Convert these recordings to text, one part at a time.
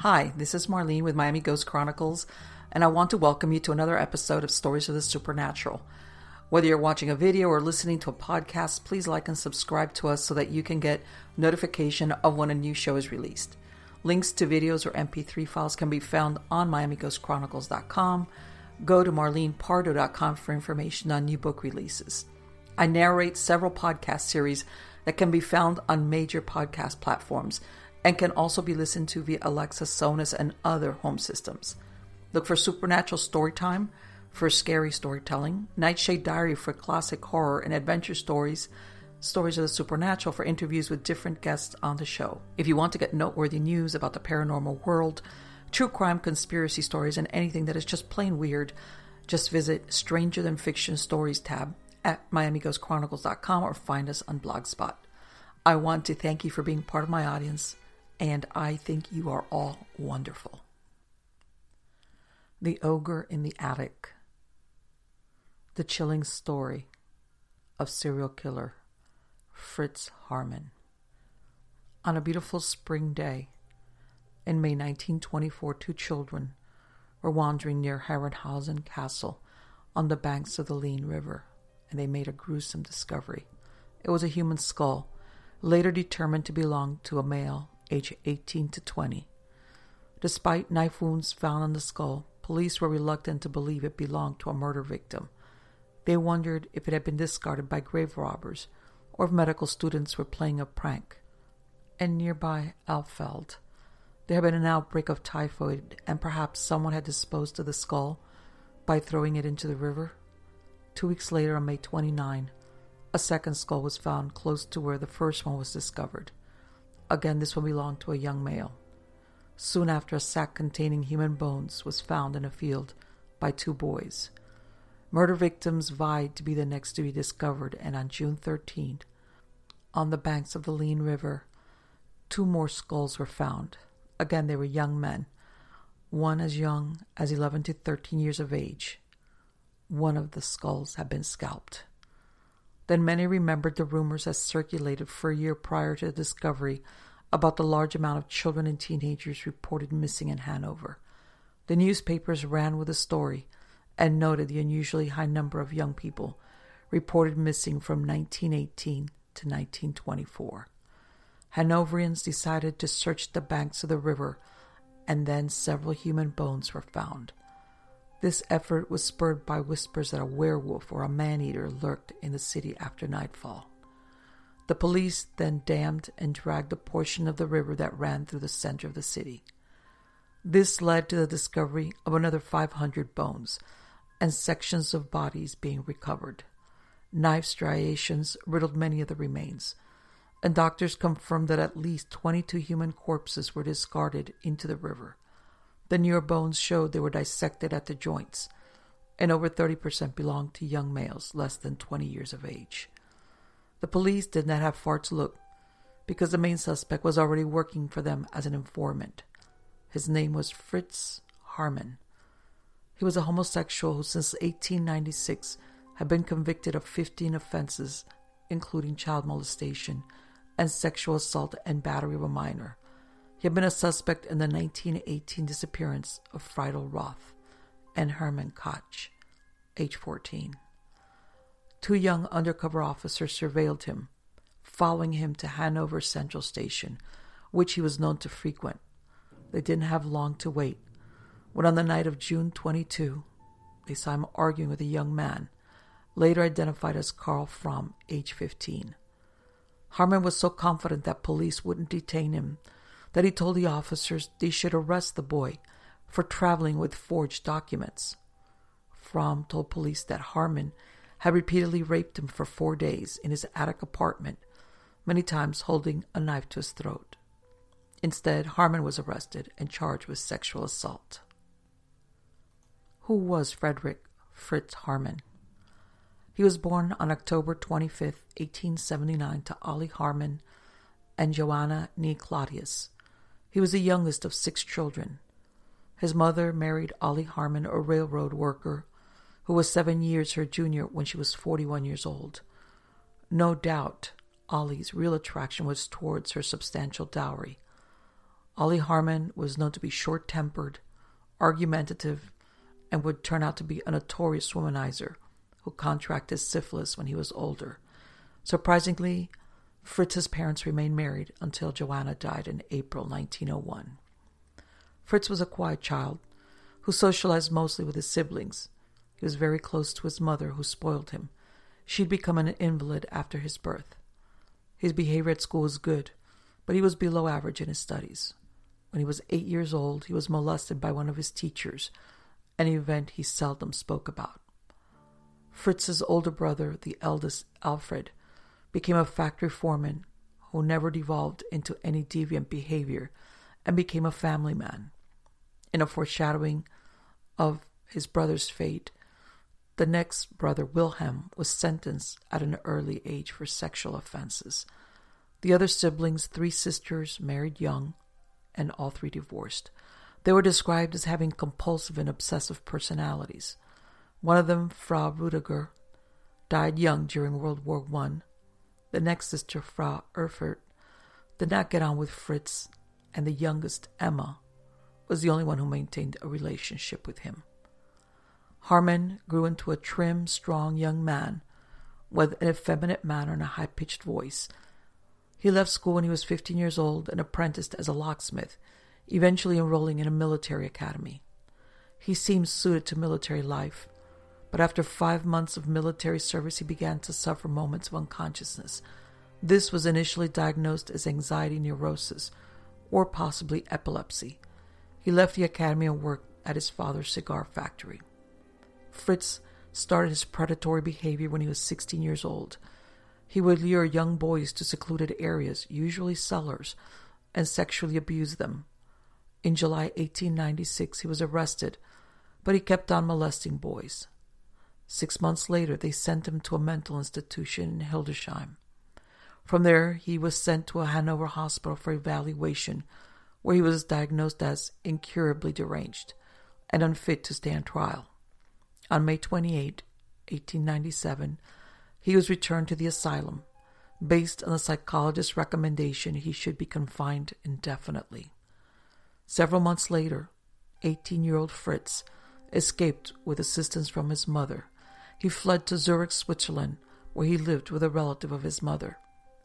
Hi, this is Marlene with Miami Ghost Chronicles, and I want to welcome you to another episode of Stories of the Supernatural. Whether you're watching a video or listening to a podcast, please like and subscribe to us so that you can get notification of when a new show is released. Links to videos or MP3 files can be found on MiamiGhostChronicles.com. Go to MarlenePardo.com for information on new book releases. I narrate several podcast series that can be found on major podcast platforms and can also be listened to via Alexa, Sonos, and other home systems. Look for Supernatural Storytime for scary storytelling, Nightshade Diary for classic horror and adventure stories, Stories of the Supernatural for interviews with different guests on the show. If you want to get noteworthy news about the paranormal world, true crime conspiracy stories, and anything that is just plain weird, just visit Stranger Than Fiction Stories tab at MiamiGhostChronicles.com or find us on Blogspot. I want to thank you for being part of my audience and I think you are all wonderful. The Ogre in the Attic. The chilling story of serial killer Fritz Haarmann. On a beautiful spring day in May 1924, two children were wandering near Herrenhausen Castle on the banks of the Leine River, and they made a gruesome discovery. It was a human skull, later determined to belong to a male age 18 to 20. Despite knife wounds found on the skull, police were reluctant to believe it belonged to a murder victim. They wondered if it had been discarded by grave robbers or if medical students were playing a prank. And nearby Alfeld, there had been an outbreak of typhoid, and perhaps someone had disposed of the skull by throwing it into the river. Two weeks later, on May 29, a second skull was found close to where the first one was discovered. Again, this one belonged to a young male. Soon after, a sack containing human bones was found in a field by two boys. Murder victims vied to be the next to be discovered, and on June 13, on the banks of the Leine River, two more skulls were found. Again, they were young men, one as young as 11 to 13 years of age. One of the skulls had been scalped. Then many remembered the rumors that circulated for a year prior to the discovery about the large amount of children and teenagers reported missing in Hanover. The newspapers ran with the story and noted the unusually high number of young people reported missing from 1918 to 1924. Hanoverians decided to search the banks of the river, and then several human bones were found. This effort was spurred by whispers that a werewolf or a man eater lurked in the city after nightfall. The police then dammed and dragged a portion of the river that ran through the center of the city. This led to the discovery of another 500 bones and sections of bodies being recovered. Knife striations riddled many of the remains, and doctors confirmed that at least 22 human corpses were discarded into the river. The newer bones showed they were dissected at the joints, and over 30% belonged to young males less than 20 years of age. The police did not have far to look because the main suspect was already working for them as an informant. His name was Fritz Haarmann. He was a homosexual who, since 1896, had been convicted of 15 offenses, including child molestation and sexual assault and battery of a minor. He had been a suspect in the 1918 disappearance of Friedel Roth and Herman Koch, age 14. Two young undercover officers surveilled him, following him to Hanover Central Station, which he was known to frequent. they didn't have long to wait when, on the night of June 22, they saw him arguing with a young man, later identified as Carl Fromm, age 15. Haarmann was so confident that police wouldn't detain him that he told the officers they should arrest the boy for traveling with forged documents. Fromm told police that Haarmann had repeatedly raped him for four days in his attic apartment, many times holding a knife to his throat. Instead, Haarmann was arrested and charged with sexual assault. Who was Frederick Fritz Haarmann? He was born on October 25, 1879, to Ollie Haarmann and Joanna Nee Claudius. He was the youngest of six children. His mother married Ollie Haarmann, a railroad worker, who was seven years her junior when she was 41 years old. No doubt, Ollie's real attraction was towards her substantial dowry. Ollie Haarmann was known to be short tempered, argumentative, and would turn out to be a notorious womanizer who contracted syphilis when he was older. Surprisingly, Fritz's parents remained married until Joanna died in April 1901. Fritz was a quiet child who socialized mostly with his siblings. He was very close to his mother, who spoiled him. She'd become an invalid after his birth. His behavior at school was good, but he was below average in his studies. When he was eight years old, he was molested by one of his teachers, an event he seldom spoke about. Fritz's older brother, the eldest Alfred, became a factory foreman who never devolved into any deviant behavior and became a family man. In a foreshadowing of his brother's fate, the next brother, Wilhelm, was sentenced at an early age for sexual offenses. The other siblings, three sisters, married young, and all three divorced. They were described as having compulsive and obsessive personalities. One of them, Frau Rudiger, died young during World War I. The next sister, Frau Erfurt, did not get on with Fritz, and the youngest, Emma, was the only one who maintained a relationship with him. Haarmann grew into a trim, strong young man with an effeminate manner and a high pitched voice. He left school when he was 15 years old and apprenticed as a locksmith, eventually enrolling in a military academy. He seemed suited to military life but after five months of military service, he began to suffer moments of unconsciousness. This was initially diagnosed as anxiety neurosis or possibly epilepsy. He left the academy and worked at his father's cigar factory. Fritz started his predatory behavior when he was 16 years old. He would lure young boys to secluded areas, usually cellars, and sexually abuse them. In July 1896, he was arrested, but he kept on molesting boys. Six months later, they sent him to a mental institution in Hildesheim. From there, he was sent to a Hanover hospital for evaluation, where he was diagnosed as incurably deranged and unfit to stand trial. On May 28, 1897, he was returned to the asylum. Based on the psychologist's recommendation, he should be confined indefinitely. Several months later, 18 year old Fritz escaped with assistance from his mother he fled to Zurich, Switzerland, where he lived with a relative of his mother.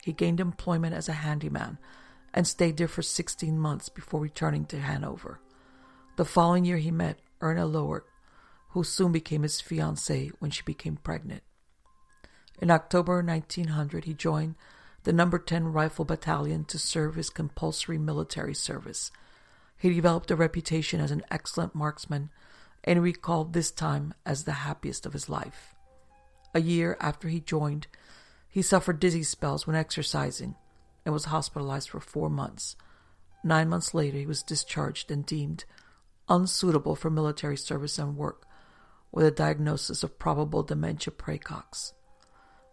He gained employment as a handyman and stayed there for 16 months before returning to Hanover. The following year, he met Erna Loert, who soon became his fiancée when she became pregnant. In October 1900, he joined the Number 10 Rifle Battalion to serve his compulsory military service. He developed a reputation as an excellent marksman and recalled this time as the happiest of his life. A year after he joined, he suffered dizzy spells when exercising and was hospitalized for four months. Nine months later, he was discharged and deemed unsuitable for military service and work with a diagnosis of probable dementia praecox.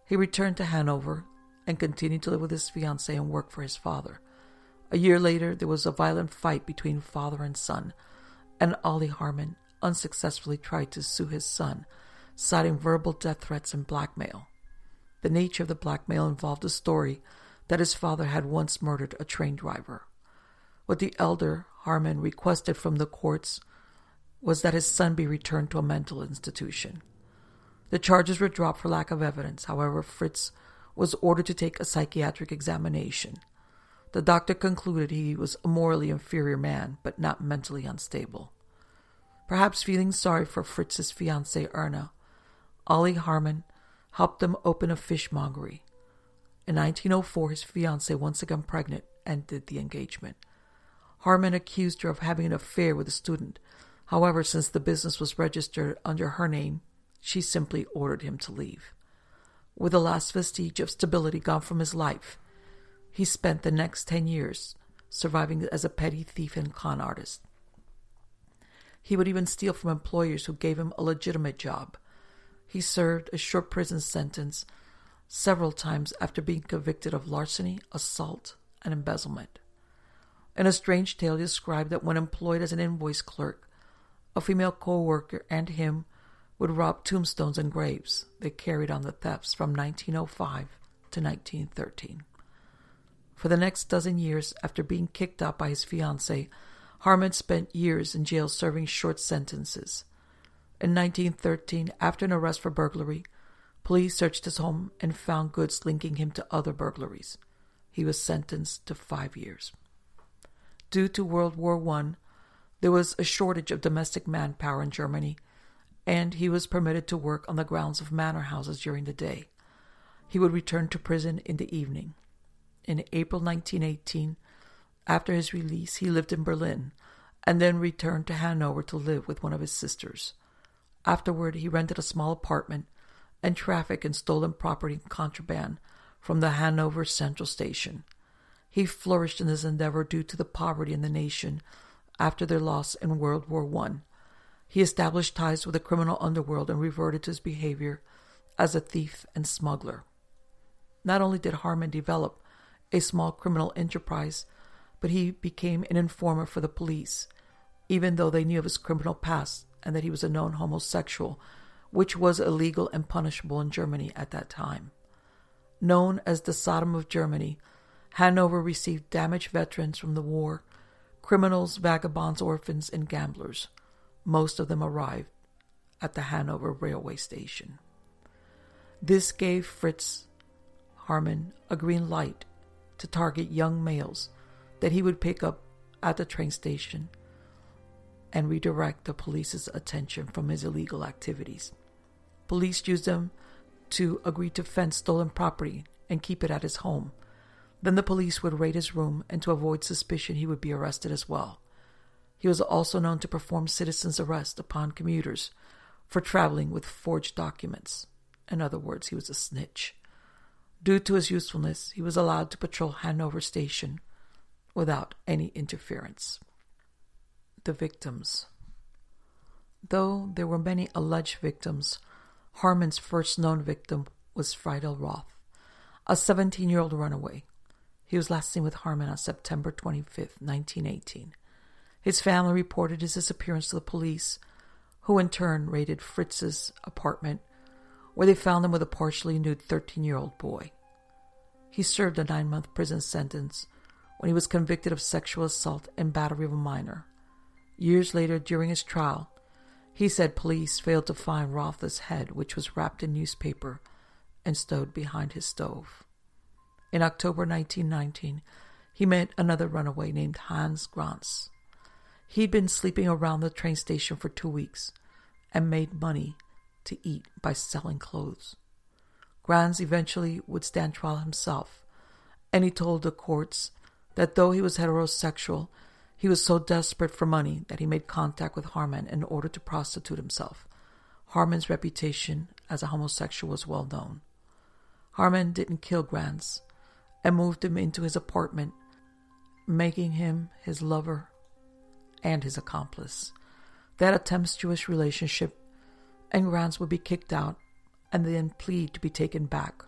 He returned to Hanover and continued to live with his fiancée and work for his father. A year later, there was a violent fight between father and son, and Ollie Haarmann unsuccessfully tried to sue his son, citing verbal death threats and blackmail. The nature of the blackmail involved a story that his father had once murdered a train driver. What the elder Haarmann requested from the courts was that his son be returned to a mental institution. The charges were dropped for lack of evidence. However, Fritz was ordered to take a psychiatric examination. The doctor concluded he was a morally inferior man, but not mentally unstable. Perhaps feeling sorry for Fritz's fiancée Erna, Ollie Haarmann helped them open a fishmongery. In 1904, his fiancée, once again pregnant, ended the engagement. Haarmann accused her of having an affair with a student. However, since the business was registered under her name, she simply ordered him to leave. With the last vestige of stability gone from his life, he spent the next ten years surviving as a petty thief and con artist. He would even steal from employers who gave him a legitimate job. He served a short prison sentence several times after being convicted of larceny, assault, and embezzlement. In a strange tale, he described that when employed as an invoice clerk, a female co worker and him would rob tombstones and graves. They carried on the thefts from 1905 to 1913. For the next dozen years, after being kicked out by his fiancée, Haarmann spent years in jail serving short sentences. In 1913, after an arrest for burglary, police searched his home and found goods linking him to other burglaries. He was sentenced to five years. Due to World War I, there was a shortage of domestic manpower in Germany, and he was permitted to work on the grounds of manor houses during the day. He would return to prison in the evening in April 1918. After his release, he lived in Berlin and then returned to Hanover to live with one of his sisters. Afterward, he rented a small apartment and trafficked in stolen property and contraband from the Hanover Central Station. He flourished in this endeavor due to the poverty in the nation after their loss in World War I. He established ties with the criminal underworld and reverted to his behavior as a thief and smuggler. Not only did Haarmann develop a small criminal enterprise, but he became an informer for the police, even though they knew of his criminal past and that he was a known homosexual, which was illegal and punishable in Germany at that time. Known as the Sodom of Germany, Hanover received damaged veterans from the war, criminals, vagabonds, orphans, and gamblers. Most of them arrived at the Hanover railway station. This gave Fritz Haarmann a green light to target young males that he would pick up at the train station and redirect the police's attention from his illegal activities. Police used him to agree to fence stolen property and keep it at his home. Then the police would raid his room, and to avoid suspicion, he would be arrested as well. He was also known to perform citizen's arrest upon commuters for traveling with forged documents. In other words, he was a snitch. Due to his usefulness, he was allowed to patrol Hanover Station without any interference. The victims. Though there were many alleged victims, Haarmann's first known victim was Friedel Roth, a 17 year old runaway. He was last seen with Haarmann on September 25, 1918. His family reported his disappearance to the police, who in turn raided Fritz's apartment where they found him with a partially nude 13 year old boy. He served a nine month prison sentence when he was convicted of sexual assault and battery of a minor. Years later, during his trial, he said police failed to find Rotha's head, which was wrapped in newspaper and stowed behind his stove. In October 1919, he met another runaway named Hans Grans. He'd been sleeping around the train station for two weeks and made money to eat by selling clothes. Grans eventually would stand trial himself, and he told the courts that though he was heterosexual, he was so desperate for money that he made contact with Haarmann in order to prostitute himself. Haarmann's reputation as a homosexual was well known. Haarmann didn't kill Grans and moved him into his apartment, making him his lover and his accomplice. They had a tempestuous relationship and Grans would be kicked out and then plead to be taken back.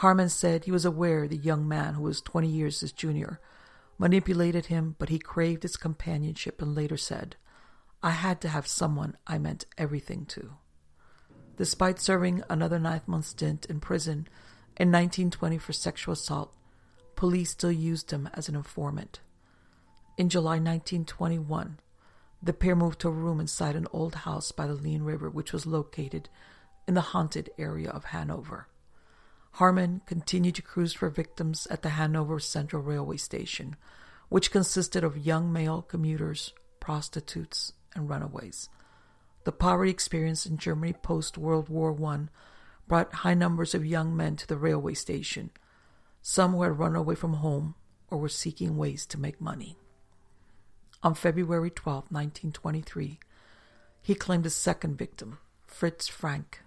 Haarmann said he was aware the young man, who was 20 years his junior, manipulated him, but he craved his companionship and later said, I had to have someone I meant everything to. Despite serving another nine month stint in prison in 1920 for sexual assault, police still used him as an informant. In July 1921, the pair moved to a room inside an old house by the Leine River, which was located in the haunted area of Hanover. Haarmann continued to cruise for victims at the Hanover Central Railway Station, which consisted of young male commuters, prostitutes, and runaways. The poverty experience in Germany post World War I brought high numbers of young men to the railway station, some who had run away from home or were seeking ways to make money. On February 12, 1923, he claimed a second victim, Fritz Frank,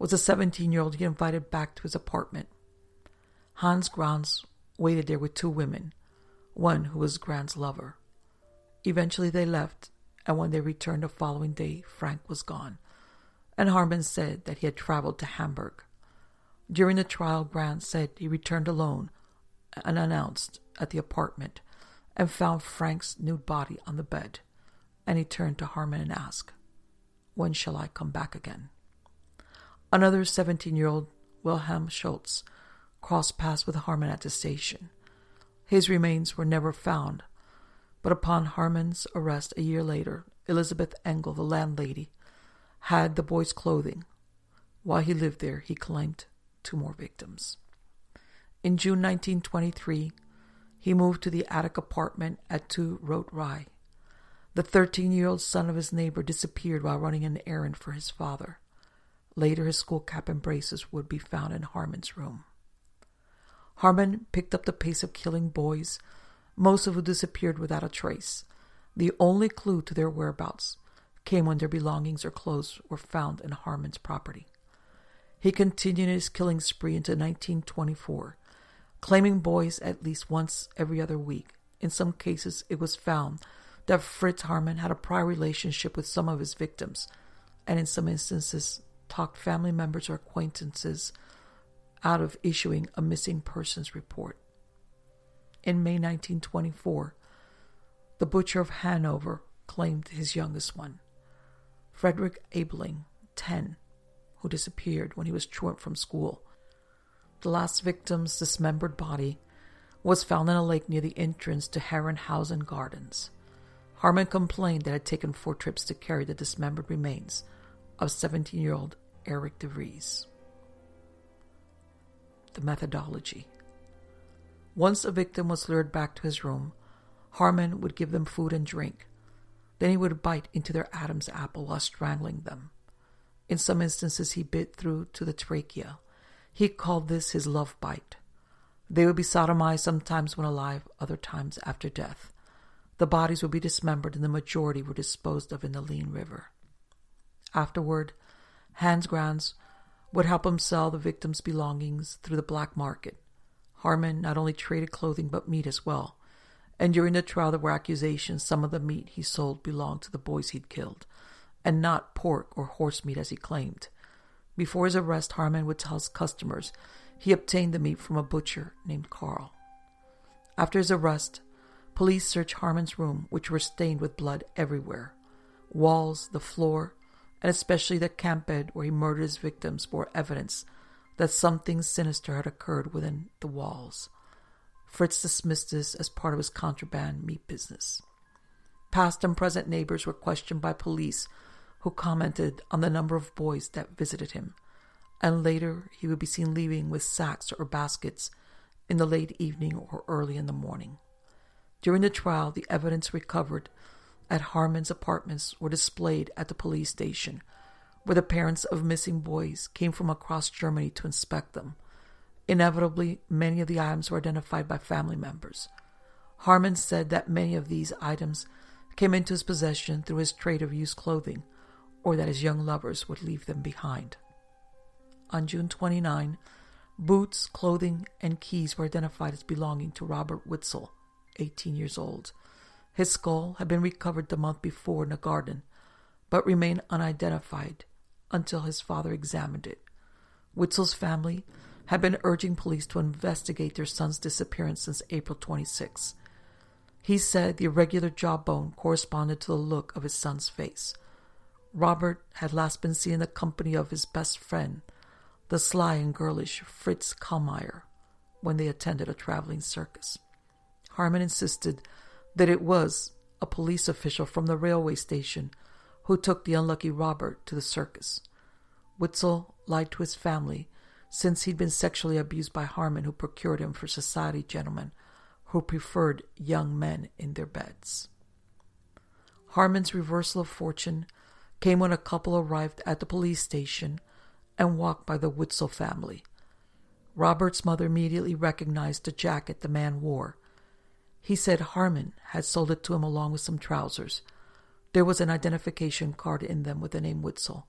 was a 17 year old he invited back to his apartment. Hans Grans waited there with two women, one who was Grans' lover. Eventually they left, and when they returned the following day, Frank was gone, and Haarmann said that he had traveled to Hamburg. During the trial, Grans said he returned alone, unannounced, at the apartment and found Frank's nude body on the bed, and he turned to Haarmann and asked, When shall I come back again? Another 17 year old, Wilhelm Schultz, crossed paths with Haarmann at the station. His remains were never found, but upon Haarmann's arrest a year later, Elizabeth Engel, the landlady, had the boy's clothing. While he lived there, he claimed two more victims. In June 1923, he moved to the attic apartment at 2 Rote Reihe. The 13 year old son of his neighbor disappeared while running an errand for his father. Later, his school cap and braces would be found in Haarmann's room. Haarmann picked up the pace of killing boys, most of who disappeared without a trace. The only clue to their whereabouts came when their belongings or clothes were found in Haarmann's property. He continued his killing spree into 1924, claiming boys at least once every other week. In some cases, it was found that Fritz Haarmann had a prior relationship with some of his victims, and in some instances, talked family members or acquaintances out of issuing a missing persons report. In May 1924, the butcher of Hanover claimed his youngest one, Frederick Abeling, 10, who disappeared when he was truant from school. The last victim's dismembered body was found in a lake near the entrance to Herrenhausen Gardens. Haarmann complained that it had taken four trips to carry the dismembered remains of 17 year old Eric DeVries. The methodology. Once a victim was lured back to his room, Haarmann would give them food and drink. Then he would bite into their Adam's apple while strangling them. In some instances, he bit through to the trachea. He called this his love bite. They would be sodomized sometimes when alive, other times after death. The bodies would be dismembered, and the majority were disposed of in the Leine River. Afterward, Hans Grans would help him sell the victim's belongings through the black market. Haarmann not only traded clothing but meat as well. And during the trial, there were accusations some of the meat he sold belonged to the boys he'd killed, and not pork or horse meat as he claimed. Before his arrest, Haarmann would tell his customers he obtained the meat from a butcher named Carl. After his arrest, police searched Haarmann's room, which was stained with blood everywhere. Walls, the floor, and especially the camp bed where he murdered his victims bore evidence that something sinister had occurred within the walls. Fritz dismissed this as part of his contraband meat business. Past and present neighbors were questioned by police who commented on the number of boys that visited him, and later he would be seen leaving with sacks or baskets in the late evening or early in the morning. During the trial, the evidence recovered at Haarmann's apartments were displayed at the police station, where the parents of missing boys came from across Germany to inspect them. Inevitably, many of the items were identified by family members. Haarmann said that many of these items came into his possession through his trade of used clothing, or that his young lovers would leave them behind. On June 29, boots, clothing, and keys were identified as belonging to Robert Witzel, 18 years old, his skull had been recovered the month before in a garden, but remained unidentified until his father examined it. Witzel's family had been urging police to investigate their son's disappearance since April 26. He said the irregular jawbone corresponded to the look of his son's face. Robert had last been seen in the company of his best friend, the sly and girlish Fritz Kallmeyer, when they attended a traveling circus. Haarmann insisted that it was a police official from the railway station who took the unlucky Robert to the circus. Witzel lied to his family, since he'd been sexually abused by Haarmann, who procured him for society gentlemen who preferred young men in their beds. Haarmann's reversal of fortune came when a couple arrived at the police station and walked by the Witzel family. Robert's mother immediately recognized the jacket the man wore. He said Haarmann had sold it to him along with some trousers. There was an identification card in them with the name Witzel.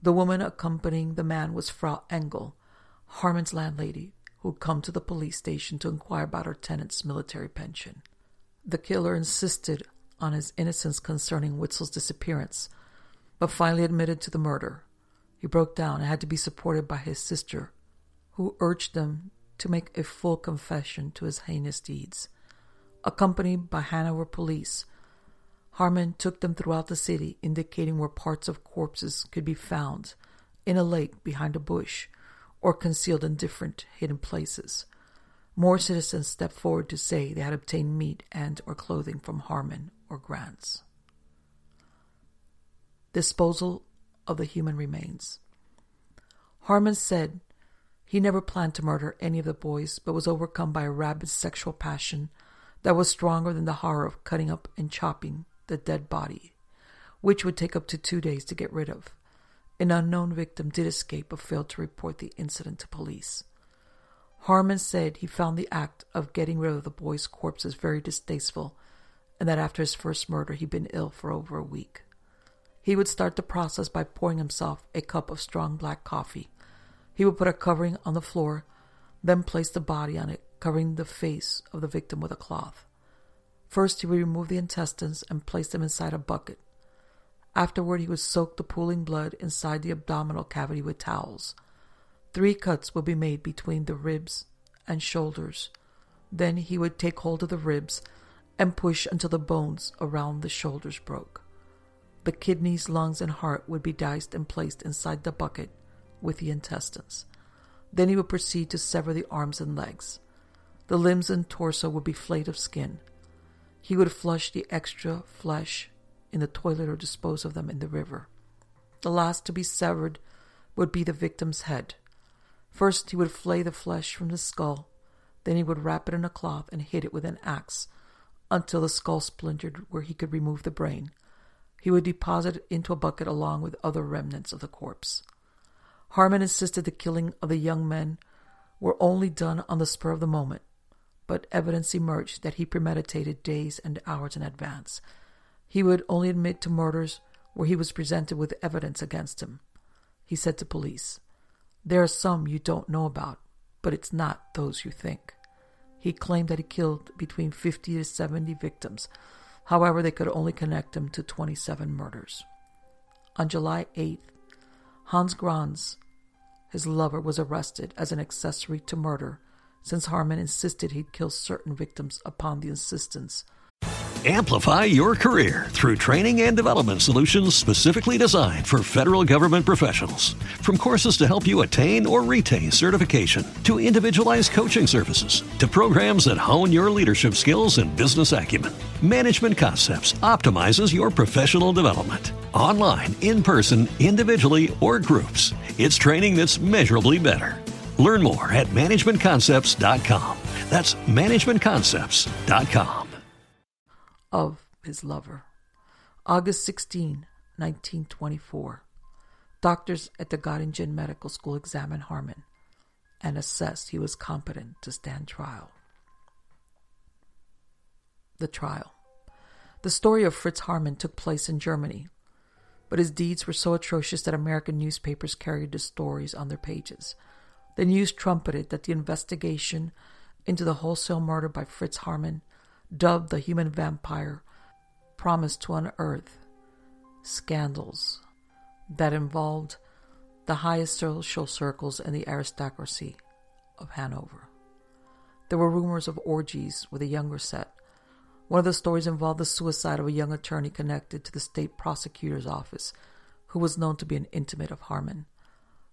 The woman accompanying the man was Frau Engel, Haarmann's landlady, who had come to the police station to inquire about her tenant's military pension. The killer insisted on his innocence concerning Witzel's disappearance, but finally admitted to the murder. He broke down and had to be supported by his sister, who urged him to make a full confession to his heinous deeds. Accompanied by Hanover police, Haarmann took them throughout the city, indicating where parts of corpses could be found in a lake behind a bush or concealed in different hidden places. More citizens stepped forward to say they had obtained meat and or clothing from Haarmann or Grans. Disposal of the human remains. Haarmann said he never planned to murder any of the boys, but was overcome by a rabid sexual passion that was stronger than the horror of cutting up and chopping the dead body, which would take up to two days to get rid of. An unknown victim did escape but failed to report the incident to police. Haarmann said he found the act of getting rid of the boys' corpses very distasteful and that after his first murder he'd been ill for over a week. He would start the process by pouring himself a cup of strong black coffee. He would put a covering on the floor, then place the body on it, covering the face of the victim with a cloth. First, he would remove the intestines and place them inside a bucket. Afterward, he would soak the pooling blood inside the abdominal cavity with towels. Three cuts would be made between the ribs and shoulders. Then he would take hold of the ribs and push until the bones around the shoulders broke. The kidneys, lungs, and heart would be diced and placed inside the bucket with the intestines. Then he would proceed to sever the arms and legs. The limbs and torso would be flayed of skin. He would flush the extra flesh in the toilet or dispose of them in the river. The last to be severed would be the victim's head. First, he would flay the flesh from the skull. Then he would wrap it in a cloth and hit it with an axe until the skull splintered where he could remove the brain. He would deposit it into a bucket along with other remnants of the corpse. Haarmann insisted the killing of the young men were only done on the spur of the moment but evidence emerged that he premeditated days and hours in advance. He would only admit to murders where he was presented with evidence against him. He said to police, There are some you don't know about, but it's not those you think. He claimed that he killed between 50 to 70 victims. However, they could only connect him to 27 murders. On July 8th, Hans Grans, his lover, was arrested as an accessory to murder since Haarmann insisted he'd kill certain victims upon the insistence. Amplify your career through training and development solutions specifically designed for federal government professionals. From courses to help you attain or retain certification, to individualized coaching services, to programs that hone your leadership skills and business acumen, Management Concepts optimizes your professional development. Online, in person, individually, or groups, it's training that's measurably better. Learn more at managementconcepts.com. That's managementconcepts.com. Of his lover. August 16, 1924. Doctors at the Göttingen Medical School examined Haarmann and assessed he was competent to stand trial. The trial. The story of Fritz Haarmann took place in Germany, but his deeds were so atrocious that American newspapers carried the stories on their pages. The news trumpeted that the investigation into the wholesale murder by Fritz Haarmann, dubbed the human vampire, promised to unearth scandals that involved the highest social circles and the aristocracy of Hanover. There were rumors of orgies with a younger set. One of the stories involved the suicide of a young attorney connected to the state prosecutor's office, who was known to be an intimate of Haarmann.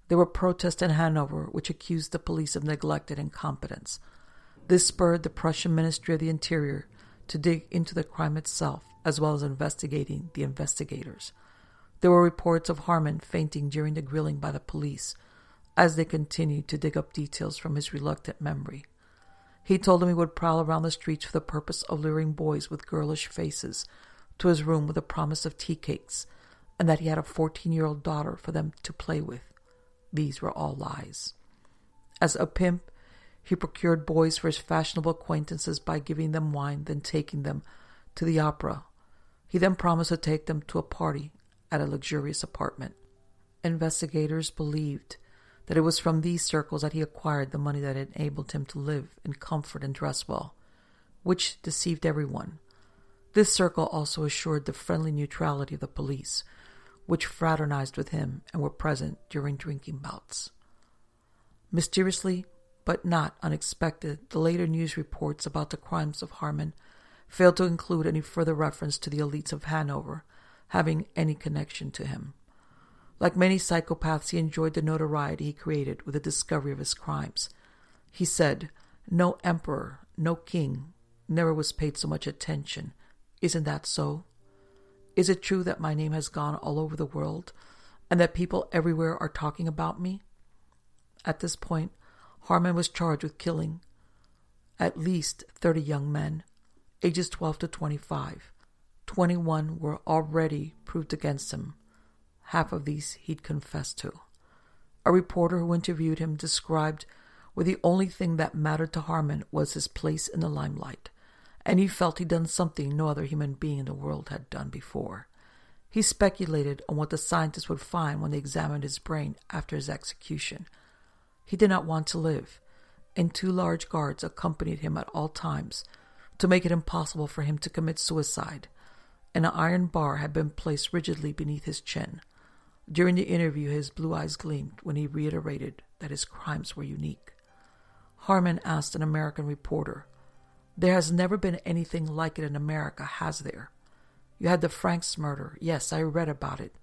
There were protests in Hanover which accused the police of neglect and incompetence. This spurred the Prussian Ministry of the Interior to dig into the crime itself as well as investigating the investigators. There were reports of Haarmann fainting during the grilling by the police, as they continued to dig up details from his reluctant memory. He told them he would prowl around the streets for the purpose of luring boys with girlish faces to his room with a promise of tea cakes, and that he had a 14 year old daughter for them to play with. These were all lies. As a pimp, he procured boys for his fashionable acquaintances by giving them wine, then taking them to the opera. He then promised to take them to a party at a luxurious apartment. Investigators believed that it was from these circles that he acquired the money that enabled him to live in comfort and dress well, which deceived everyone. This circle also assured the friendly neutrality of the police, which fraternized with him and were present during drinking bouts. Mysteriously, but not unexpected, the later news reports about the crimes of Haarmann failed to include any further reference to the elites of Hanover having any connection to him. Like many psychopaths, he enjoyed the notoriety he created with the discovery of his crimes. He said, No emperor, no king, never was paid so much attention. Isn't that so? Is it true that my name has gone all over the world and that people everywhere are talking about me? At this point, Haarmann was charged with killing at least 30 young men, ages 12 to 25. 21 were already proved against him Half of these he'd confessed to. A reporter who interviewed him described where the only thing that mattered to Haarmann was his place in the limelight, and he felt he'd done something no other human being in the world had done before. He speculated on what the scientists would find when they examined his brain after his execution. He did not want to live, and two large guards accompanied him at all times to make it impossible for him to commit suicide. An iron bar had been placed rigidly beneath his chin. During the interview, his blue eyes gleamed when he reiterated that his crimes were unique. Haarmann asked an American reporter, There has never been anything like it in America, has there? You had the Franks murder. Yes, I read about it.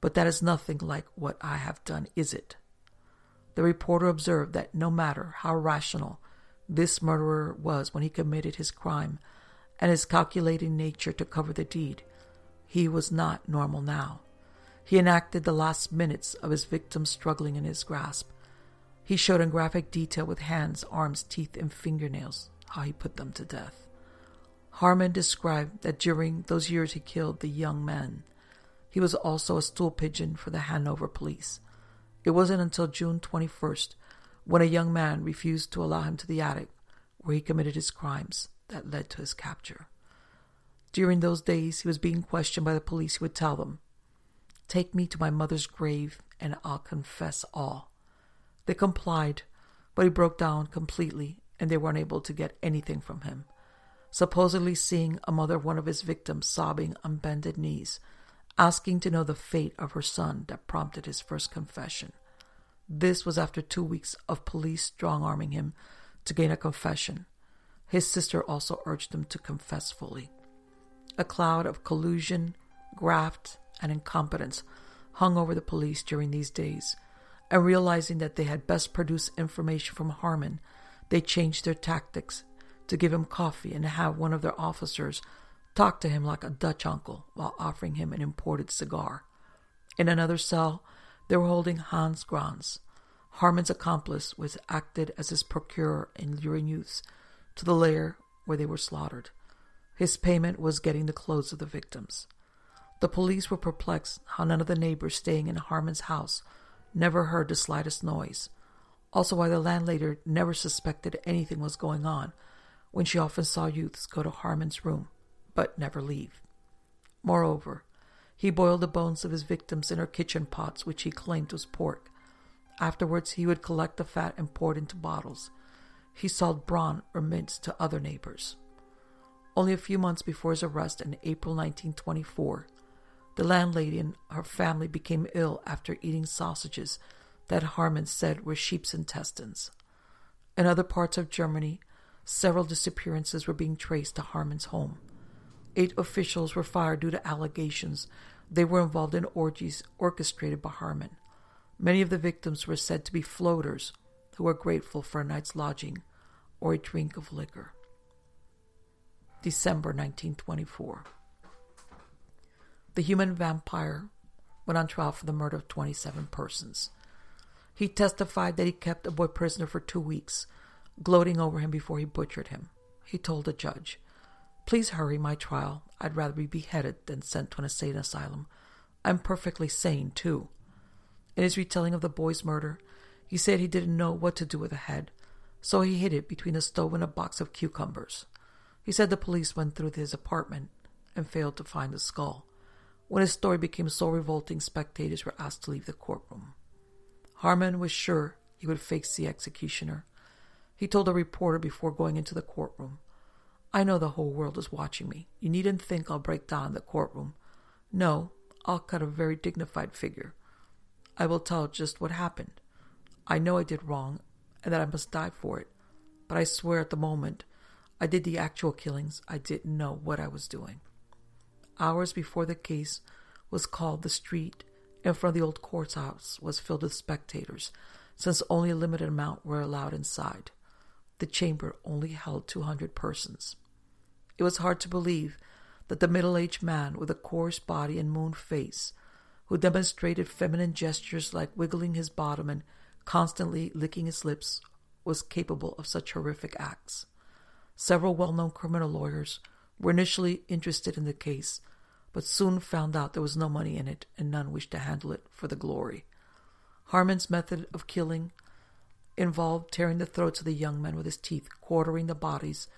But that is nothing like what I have done, is it? The reporter observed that no matter how rational this murderer was when he committed his crime and his calculating nature to cover the deed, he was not normal now. He enacted the last minutes of his victim struggling in his grasp. He showed in graphic detail with hands, arms, teeth, and fingernails how he put them to death. Haarmann described that during those years he killed the young men. He was also a stool pigeon for the Hanover police. It wasn't until June 21st, when a young man refused to allow him to the attic where he committed his crimes, that led to his capture. During those days, he was being questioned by the police who would tell them Take me to my mother's grave, and I'll confess all. They complied, but he broke down completely, and they were unable to get anything from him. Supposedly seeing a mother of one of his victims sobbing on bended knees, asking to know the fate of her son that prompted his first confession. This was after two weeks of police strong arming him to gain a confession. His sister also urged him to confess fully. A cloud of collusion, graft, and incompetence hung over the police during these days, and realizing that they had best produce information from Haarmann, they changed their tactics to give him coffee and have one of their officers talk to him like a Dutch uncle while offering him an imported cigar. In another cell, they were holding Hans Grans, Haarmann's accomplice, was acted as his procurer in luring youths to the lair where they were slaughtered. His payment was getting the clothes of the victims. The police were perplexed how none of the neighbors staying in Haarmann's house never heard the slightest noise. Also, why the landlady never suspected anything was going on when she often saw youths go to Haarmann's room but never leave. Moreover, he boiled the bones of his victims in her kitchen pots, which he claimed was pork. Afterwards, he would collect the fat and pour it into bottles. He sold brawn or mince to other neighbors. Only a few months before his arrest in April 1924, the landlady and her family became ill after eating sausages that Haarmann said were sheep's intestines. In other parts of Germany, several disappearances were being traced to Haarmann's home. Eight officials were fired due to allegations they were involved in orgies orchestrated by Haarmann. Many of the victims were said to be floaters who were grateful for a night's lodging or a drink of liquor. December 1924. The human vampire went on trial for the murder of 27 persons. He testified that he kept a boy prisoner for two weeks, gloating over him before he butchered him. He told the judge, Please hurry my trial. I'd rather be beheaded than sent to an insane asylum. I'm perfectly sane, too. In his retelling of the boy's murder, he said he didn't know what to do with the head, so he hid it between a stove and a box of cucumbers. He said the police went through his apartment and failed to find the skull. When his story became so revolting, spectators were asked to leave the courtroom. Haarmann was sure he would face the executioner. He told a reporter before going into the courtroom, I know the whole world is watching me. You needn't think I'll break down in the courtroom. No, I'll cut a very dignified figure. I will tell just what happened. I know I did wrong and that I must die for it, but I swear at the moment I did the actual killings, I didn't know what I was doing. Hours before the case was called, the street in front of the old courthouse was filled with spectators, since only a limited amount were allowed inside. The chamber only held 200 persons. It was hard to believe that the middle aged man with a coarse body and moon face, who demonstrated feminine gestures like wiggling his bottom and constantly licking his lips, was capable of such horrific acts. Several well known criminal lawyers were initially interested in the case, but soon found out there was no money in it and none wished to handle it for the glory. Haarmann's method of killing involved tearing the throats of the young men with his teeth, quartering the bodies,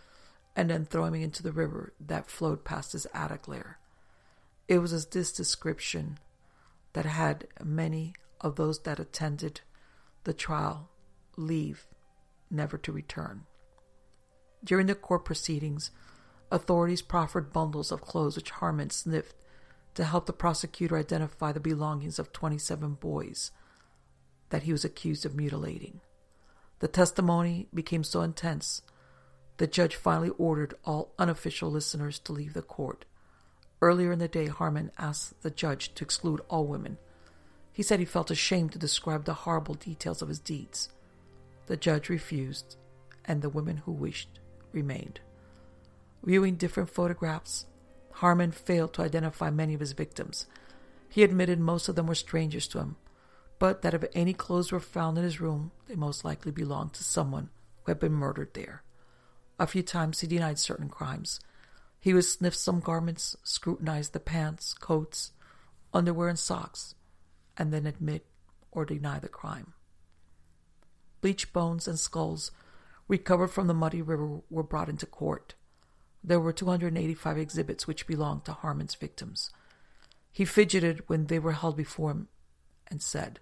and then throwing them into the river that flowed past his attic lair. It was this description that had many of those that attended the trial leave, never to return. During the court proceedings, authorities proffered bundles of clothes which Haarmann sniffed to help the prosecutor identify the belongings of 27 boys that he was accused of mutilating. The testimony became so intense, the judge finally ordered all unofficial listeners to leave the court. Earlier in the day, Haarmann asked the judge to exclude all women. He said he felt ashamed to describe the horrible details of his deeds. The judge refused, and the women who wished remained. Viewing different photographs, Haarmann failed to identify many of his victims. He admitted most of them were strangers to him, but that if any clothes were found in his room, they most likely belonged to someone who had been murdered there. A few times he denied certain crimes. He would sniff some garments, scrutinize the pants, coats, underwear, and socks, and then admit or deny the crime. Bleached bones and skulls recovered from the muddy river were brought into court. There were 285 exhibits which belonged to Haarmann's victims. He fidgeted when they were held before him and said,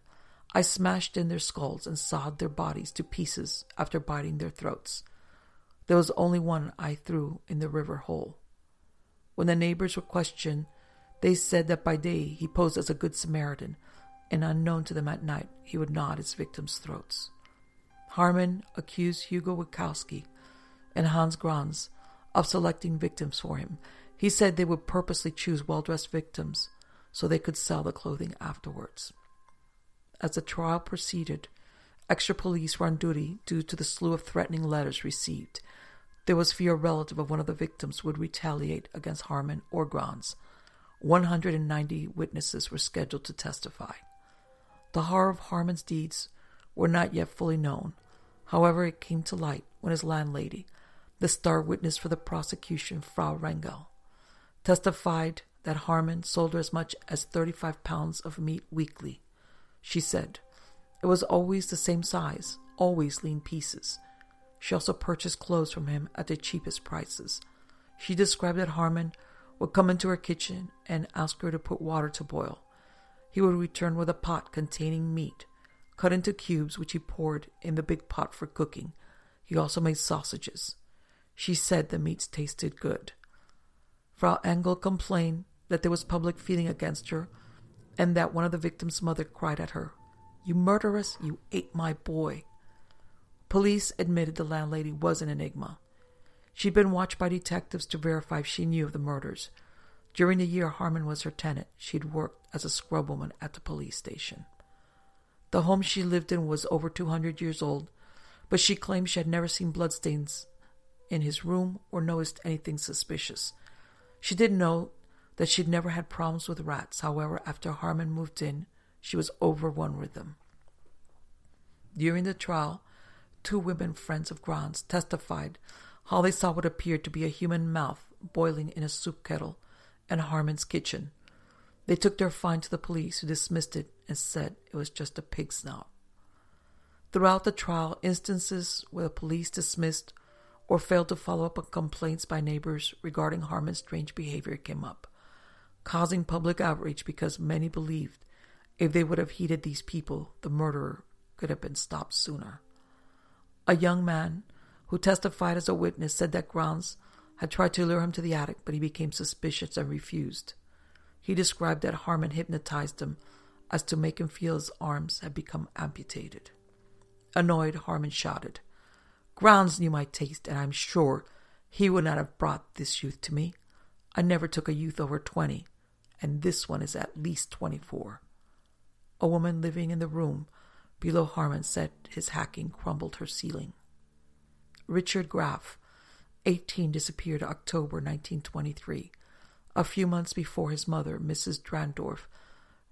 I smashed in their skulls and sawed their bodies to pieces after biting their throats. There was only one I threw in the river hole. When the neighbors were questioned, they said that by day he posed as a good Samaritan, and unknown to them at night, he would gnaw his victims' throats. Haarmann accused Hugo Wachowski and Hans Grans of selecting victims for him. He said they would purposely choose well dressed victims so they could sell the clothing afterwards. As the trial proceeded, extra police were on duty due to the slew of threatening letters received. There was fear a relative of one of the victims would retaliate against Haarmann or Grans. 190 witnesses were scheduled to testify. The horror of Haarmann's deeds were not yet fully known. However, it came to light when his landlady, the star witness for the prosecution, Frau Engel, testified that Haarmann sold her as much as 35 pounds of meat weekly. She said, It was always the same size, always lean pieces. She also purchased clothes from him at the cheapest prices. She described that Haarmann would come into her kitchen and ask her to put water to boil. He would return with a pot containing meat, cut into cubes, which he poured in the big pot for cooking. He also made sausages. She said the meats tasted good. Frau Engel complained that there was public feeling against her and that one of the victim's mother cried at her, You murderess, you ate my boy. Police admitted the landlady was an enigma. She'd been watched by detectives to verify if she knew of the murders. During the year Haarmann was her tenant, she'd worked as a scrubwoman at the police station. The home she lived in was over 200 years old, but she claimed she had never seen bloodstains in his room or noticed anything suspicious. She did know that she'd never had problems with rats. However, after Haarmann moved in, she was overrun with them. During the trial, two women friends of Grans testified how they saw what appeared to be a human mouth boiling in a soup kettle in Haarmann's kitchen. They took their find to the police, who dismissed it and said it was just a pig snout. Throughout the trial, instances where the police dismissed or failed to follow up on complaints by neighbors regarding Haarmann's strange behavior came up, causing public outrage because many believed if they would have heeded these people, the murderer could have been stopped sooner. A young man who testified as a witness said that Grans had tried to lure him to the attic, but he became suspicious and refused. He described that Haarmann hypnotized him as to make him feel his arms had become amputated. Annoyed, Haarmann shouted, Grans knew my taste, and I'm sure he would not have brought this youth to me. I never took a youth over twenty, and this one is at least twenty four. A woman living in the room below Haarmann said his hacking crumbled her ceiling. Richard Graff, 18, disappeared October 1923, a few months before his mother, Mrs. Drandorf,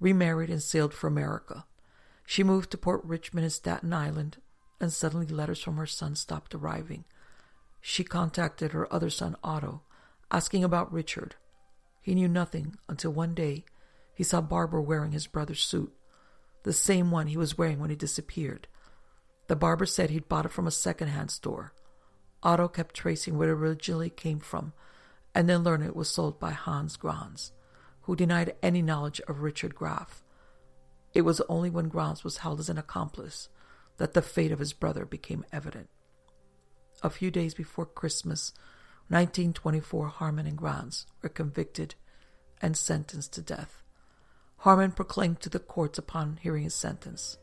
remarried and sailed for America. She moved to Port Richmond in Staten Island, and suddenly letters from her son stopped arriving. She contacted her other son, Otto, asking about Richard. He knew nothing until one day he saw Barbara wearing his brother's suit the same one he was wearing when he disappeared. The barber said he'd bought it from a second-hand store. Otto kept tracing where it originally came from, and then learned it was sold by Hans Grans, who denied any knowledge of Richard Graff. It was only when Grans was held as an accomplice that the fate of his brother became evident. A few days before Christmas, 1924, Haarmann and Grans were convicted and sentenced to death. Haarmann proclaimed to the courts upon hearing his sentence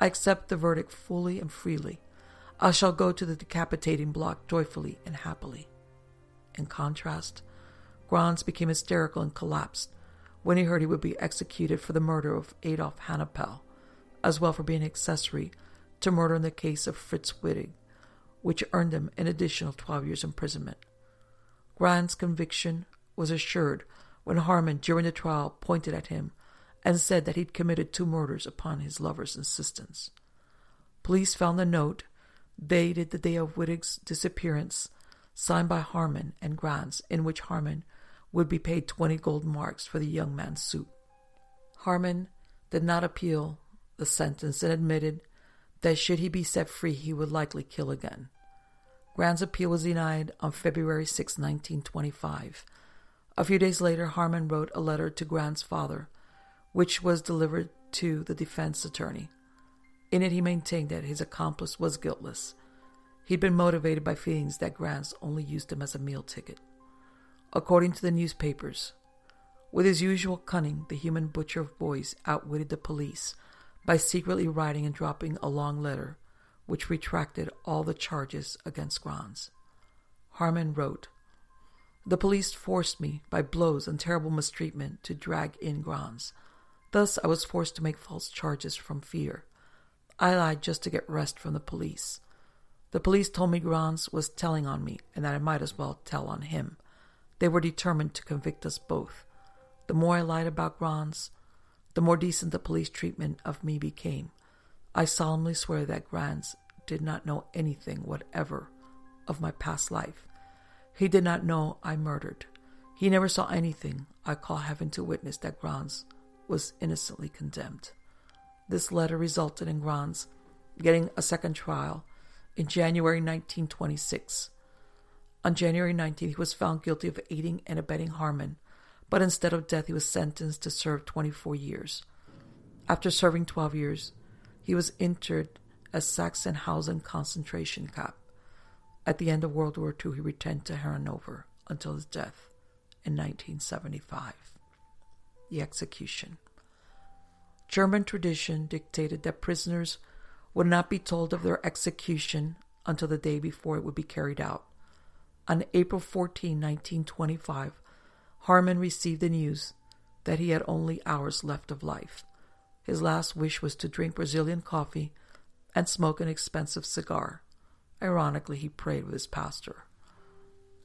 I accept the verdict fully and freely. I shall go to the decapitating block joyfully and happily. In contrast, Grans became hysterical and collapsed when he heard he would be executed for the murder of Adolf Hannappel, as well for being accessory to murder in the case of Fritz Wittig, which earned him an additional 12 years' imprisonment. Grans' conviction was assured when Haarmann, during the trial, pointed at him and said that he'd committed two murders upon his lover's insistence. Police found the note, dated the day of Wittig's disappearance, signed by Haarmann and Grans, in which Haarmann would be paid 20 gold marks for the young man's suit. Haarmann did not appeal the sentence and admitted that should he be set free, he would likely kill again. Grans' appeal was denied on February 6, 1925, a few days later, Haarmann wrote a letter to Grans' father, which was delivered to the defense attorney. In it, he maintained that his accomplice was guiltless. He'd been motivated by feelings that Grans only used him as a meal ticket. According to the newspapers, with his usual cunning, the human butcher of boys outwitted the police by secretly writing and dropping a long letter which retracted all the charges against Grans. Haarmann wrote, the police forced me, by blows and terrible mistreatment, to drag in Grans. Thus, I was forced to make false charges from fear. I lied just to get rest from the police. The police told me Grans was telling on me and that I might as well tell on him. They were determined to convict us both. The more I lied about Grans, the more decent the police treatment of me became. I solemnly swear that Grans did not know anything whatever of my past life he did not know I murdered. He never saw anything. I call heaven to witness that Grans was innocently condemned. This letter resulted in Grans getting a second trial in January 1926. On January 19th, he was found guilty of aiding and abetting Haarmann, but instead of death, he was sentenced to serve 24 years. After serving 12 years, he was interred at Sachsenhausen concentration camp. At the end of World War II, he returned to Hanover until his death in 1975. The execution. German tradition dictated that prisoners would not be told of their execution until the day before it would be carried out. On April 14, 1925, Haarmann received the news that he had only hours left of life. His last wish was to drink Brazilian coffee and smoke an expensive cigar. Ironically, he prayed with his pastor.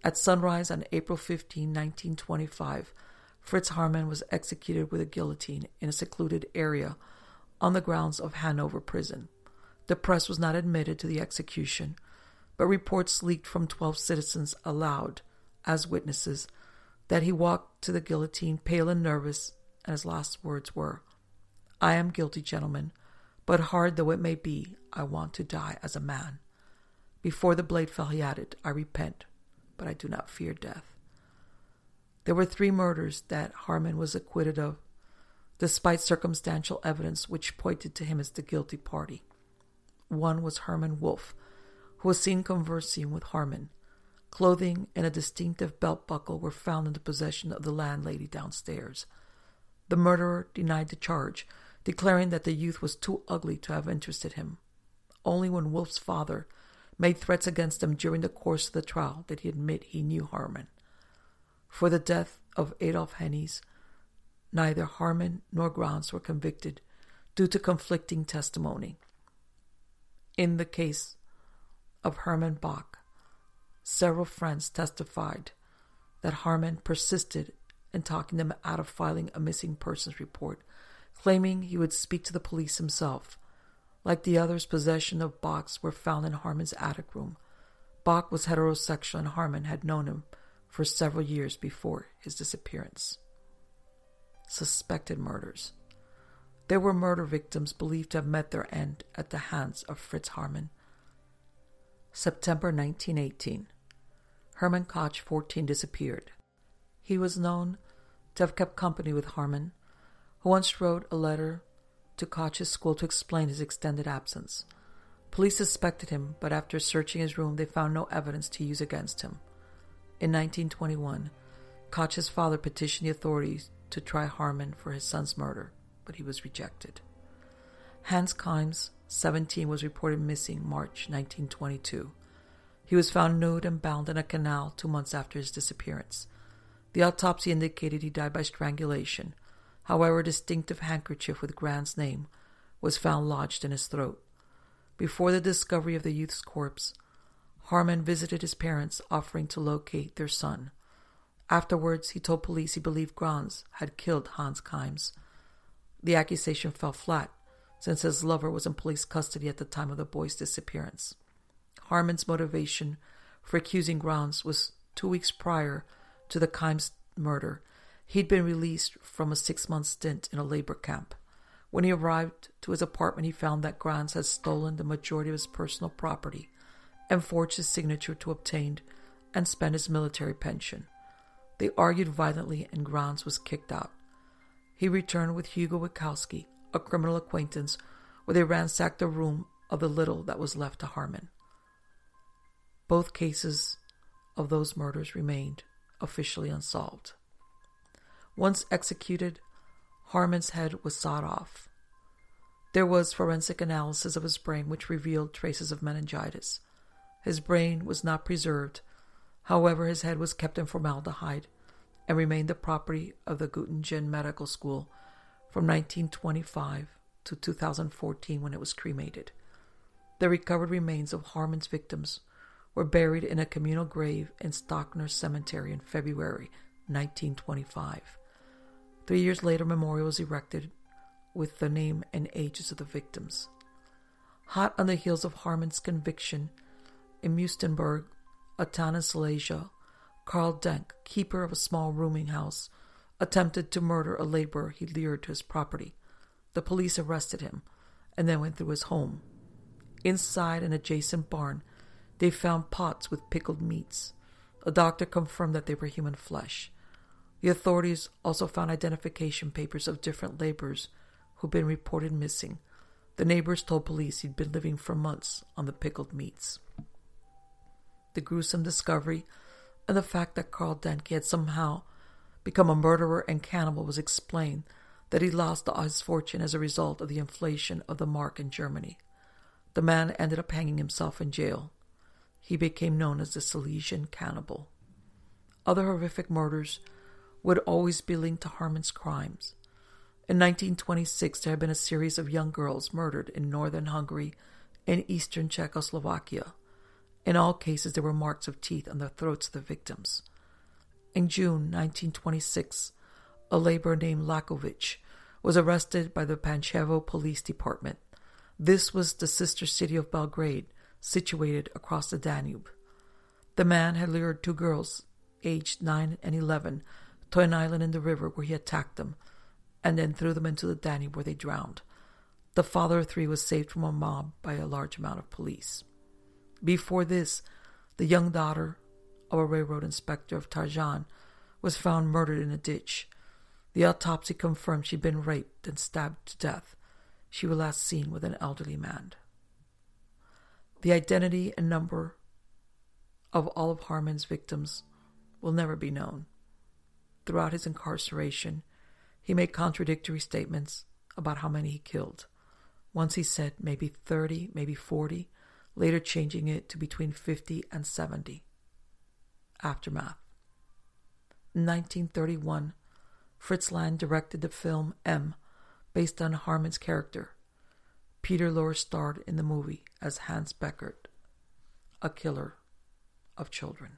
At sunrise on April 15, 1925, Fritz Haarmann was executed with a guillotine in a secluded area on the grounds of Hanover Prison. The press was not admitted to the execution, but reports leaked from 12 citizens allowed, as witnesses, that he walked to the guillotine pale and nervous, and his last words were, I am guilty, gentlemen, but hard though it may be, I want to die as a man. Before the blade fell, he added, I repent, but I do not fear death. There were three murders that Haarmann was acquitted of, despite circumstantial evidence which pointed to him as the guilty party. One was Herman Wolfe, who was seen conversing with Haarmann. Clothing and a distinctive belt buckle were found in the possession of the landlady downstairs. The murderer denied the charge, declaring that the youth was too ugly to have interested him. Only when Wolf's father made threats against him during the course of the trial did he admit he knew Haarmann. For the death of Adolf Hennes, neither Haarmann nor Grans were convicted due to conflicting testimony. In the case of Herman Bach, several friends testified that Haarmann persisted in talking them out of filing a missing persons report, claiming he would speak to the police himself. Like the others, possession of Bach's were found in Haarmann's attic room. Bach was heterosexual and Haarmann had known him for several years before his disappearance. Suspected murders. There were murder victims believed to have met their end at the hands of Fritz Haarmann. September 1918. Herman Koch, 14, disappeared. He was known to have kept company with Haarmann, who once wrote a letter to Koch's school to explain his extended absence. Police suspected him, but after searching his room, they found no evidence to use against him. In 1921, Koch's father petitioned the authorities to try Haarmann for his son's murder but he was rejected. Hans Kimes, 17, was reported missing March 1922. He was found nude and bound in a canal two months after his disappearance. The autopsy indicated he died by strangulation. However, a distinctive handkerchief with Grans' name was found lodged in his throat. Before the discovery of the youth's corpse, Haarmann visited his parents, offering to locate their son. Afterwards, he told police he believed Grans had killed Hans Kimes. The accusation fell flat, since his lover was in police custody at the time of the boy's disappearance. Haarmann's motivation for accusing Grans was two weeks prior to the Kimes murder. He'd been released from a six month stint in a labor camp. When he arrived to his apartment, he found that Grans had stolen the majority of his personal property and forged his signature to obtain and spend his military pension. They argued violently, and Grans was kicked out. He returned with Hugo Wachowski, a criminal acquaintance, where they ransacked the room of the little that was left to Haarmann. Both cases of those murders remained officially unsolved. Once executed, Haarmann's head was sawed off. There was forensic analysis of his brain which revealed traces of meningitis. His brain was not preserved, however, his head was kept in formaldehyde and remained the property of the Göttingen Medical School from 1925 to 2014 when it was cremated. The recovered remains of Haarmann's victims were buried in a communal grave in Stöckener Cemetery in February 1925. Three years later, a memorial was erected with the name and ages of the victims. Hot on the heels of Haarmann's conviction in Münsterberg, a town in Silesia, Karl Denke, keeper of a small rooming house, attempted to murder a laborer he lured to his property. The police arrested him and then went through his home. Inside an adjacent barn, they found pots with pickled meats. A doctor confirmed that they were human flesh. The authorities also found identification papers of different laborers who'd been reported missing. The neighbors told police he'd been living for months on the pickled meats. The gruesome discovery and the fact that Karl Denke had somehow become a murderer and cannibal was explained that he lost his fortune as a result of the inflation of the mark in Germany. The man ended up hanging himself in jail. He became known as the Silesian cannibal. Other horrific murders would always be linked to Haarmann's crimes. In 1926, there had been a series of young girls murdered in northern Hungary and eastern Czechoslovakia. In all cases, there were marks of teeth on the throats of the victims. In June 1926, a laborer named Lakovich was arrested by the Pančevo Police Department. This was the sister city of Belgrade, situated across the Danube. The man had lured two girls, aged 9 and 11, to an island in the river where he attacked them and then threw them into the Danube where they drowned. The father of three was saved from a mob by a large amount of police. Before this, the young daughter a railroad inspector of Tarjan was found murdered in a ditch. The autopsy confirmed she'd been raped and stabbed to death. She was last seen with an elderly man. The identity and number of all of Haarmann's victims will never be known. Throughout his incarceration, he made contradictory statements about how many he killed. Once he said maybe 30, maybe 40, later changing it to between 50 and 70. Aftermath. In 1931, Fritz Lang directed the film M, based on Haarmann's character. Peter Lorre starred in the movie as Hans Beckert, a killer of children.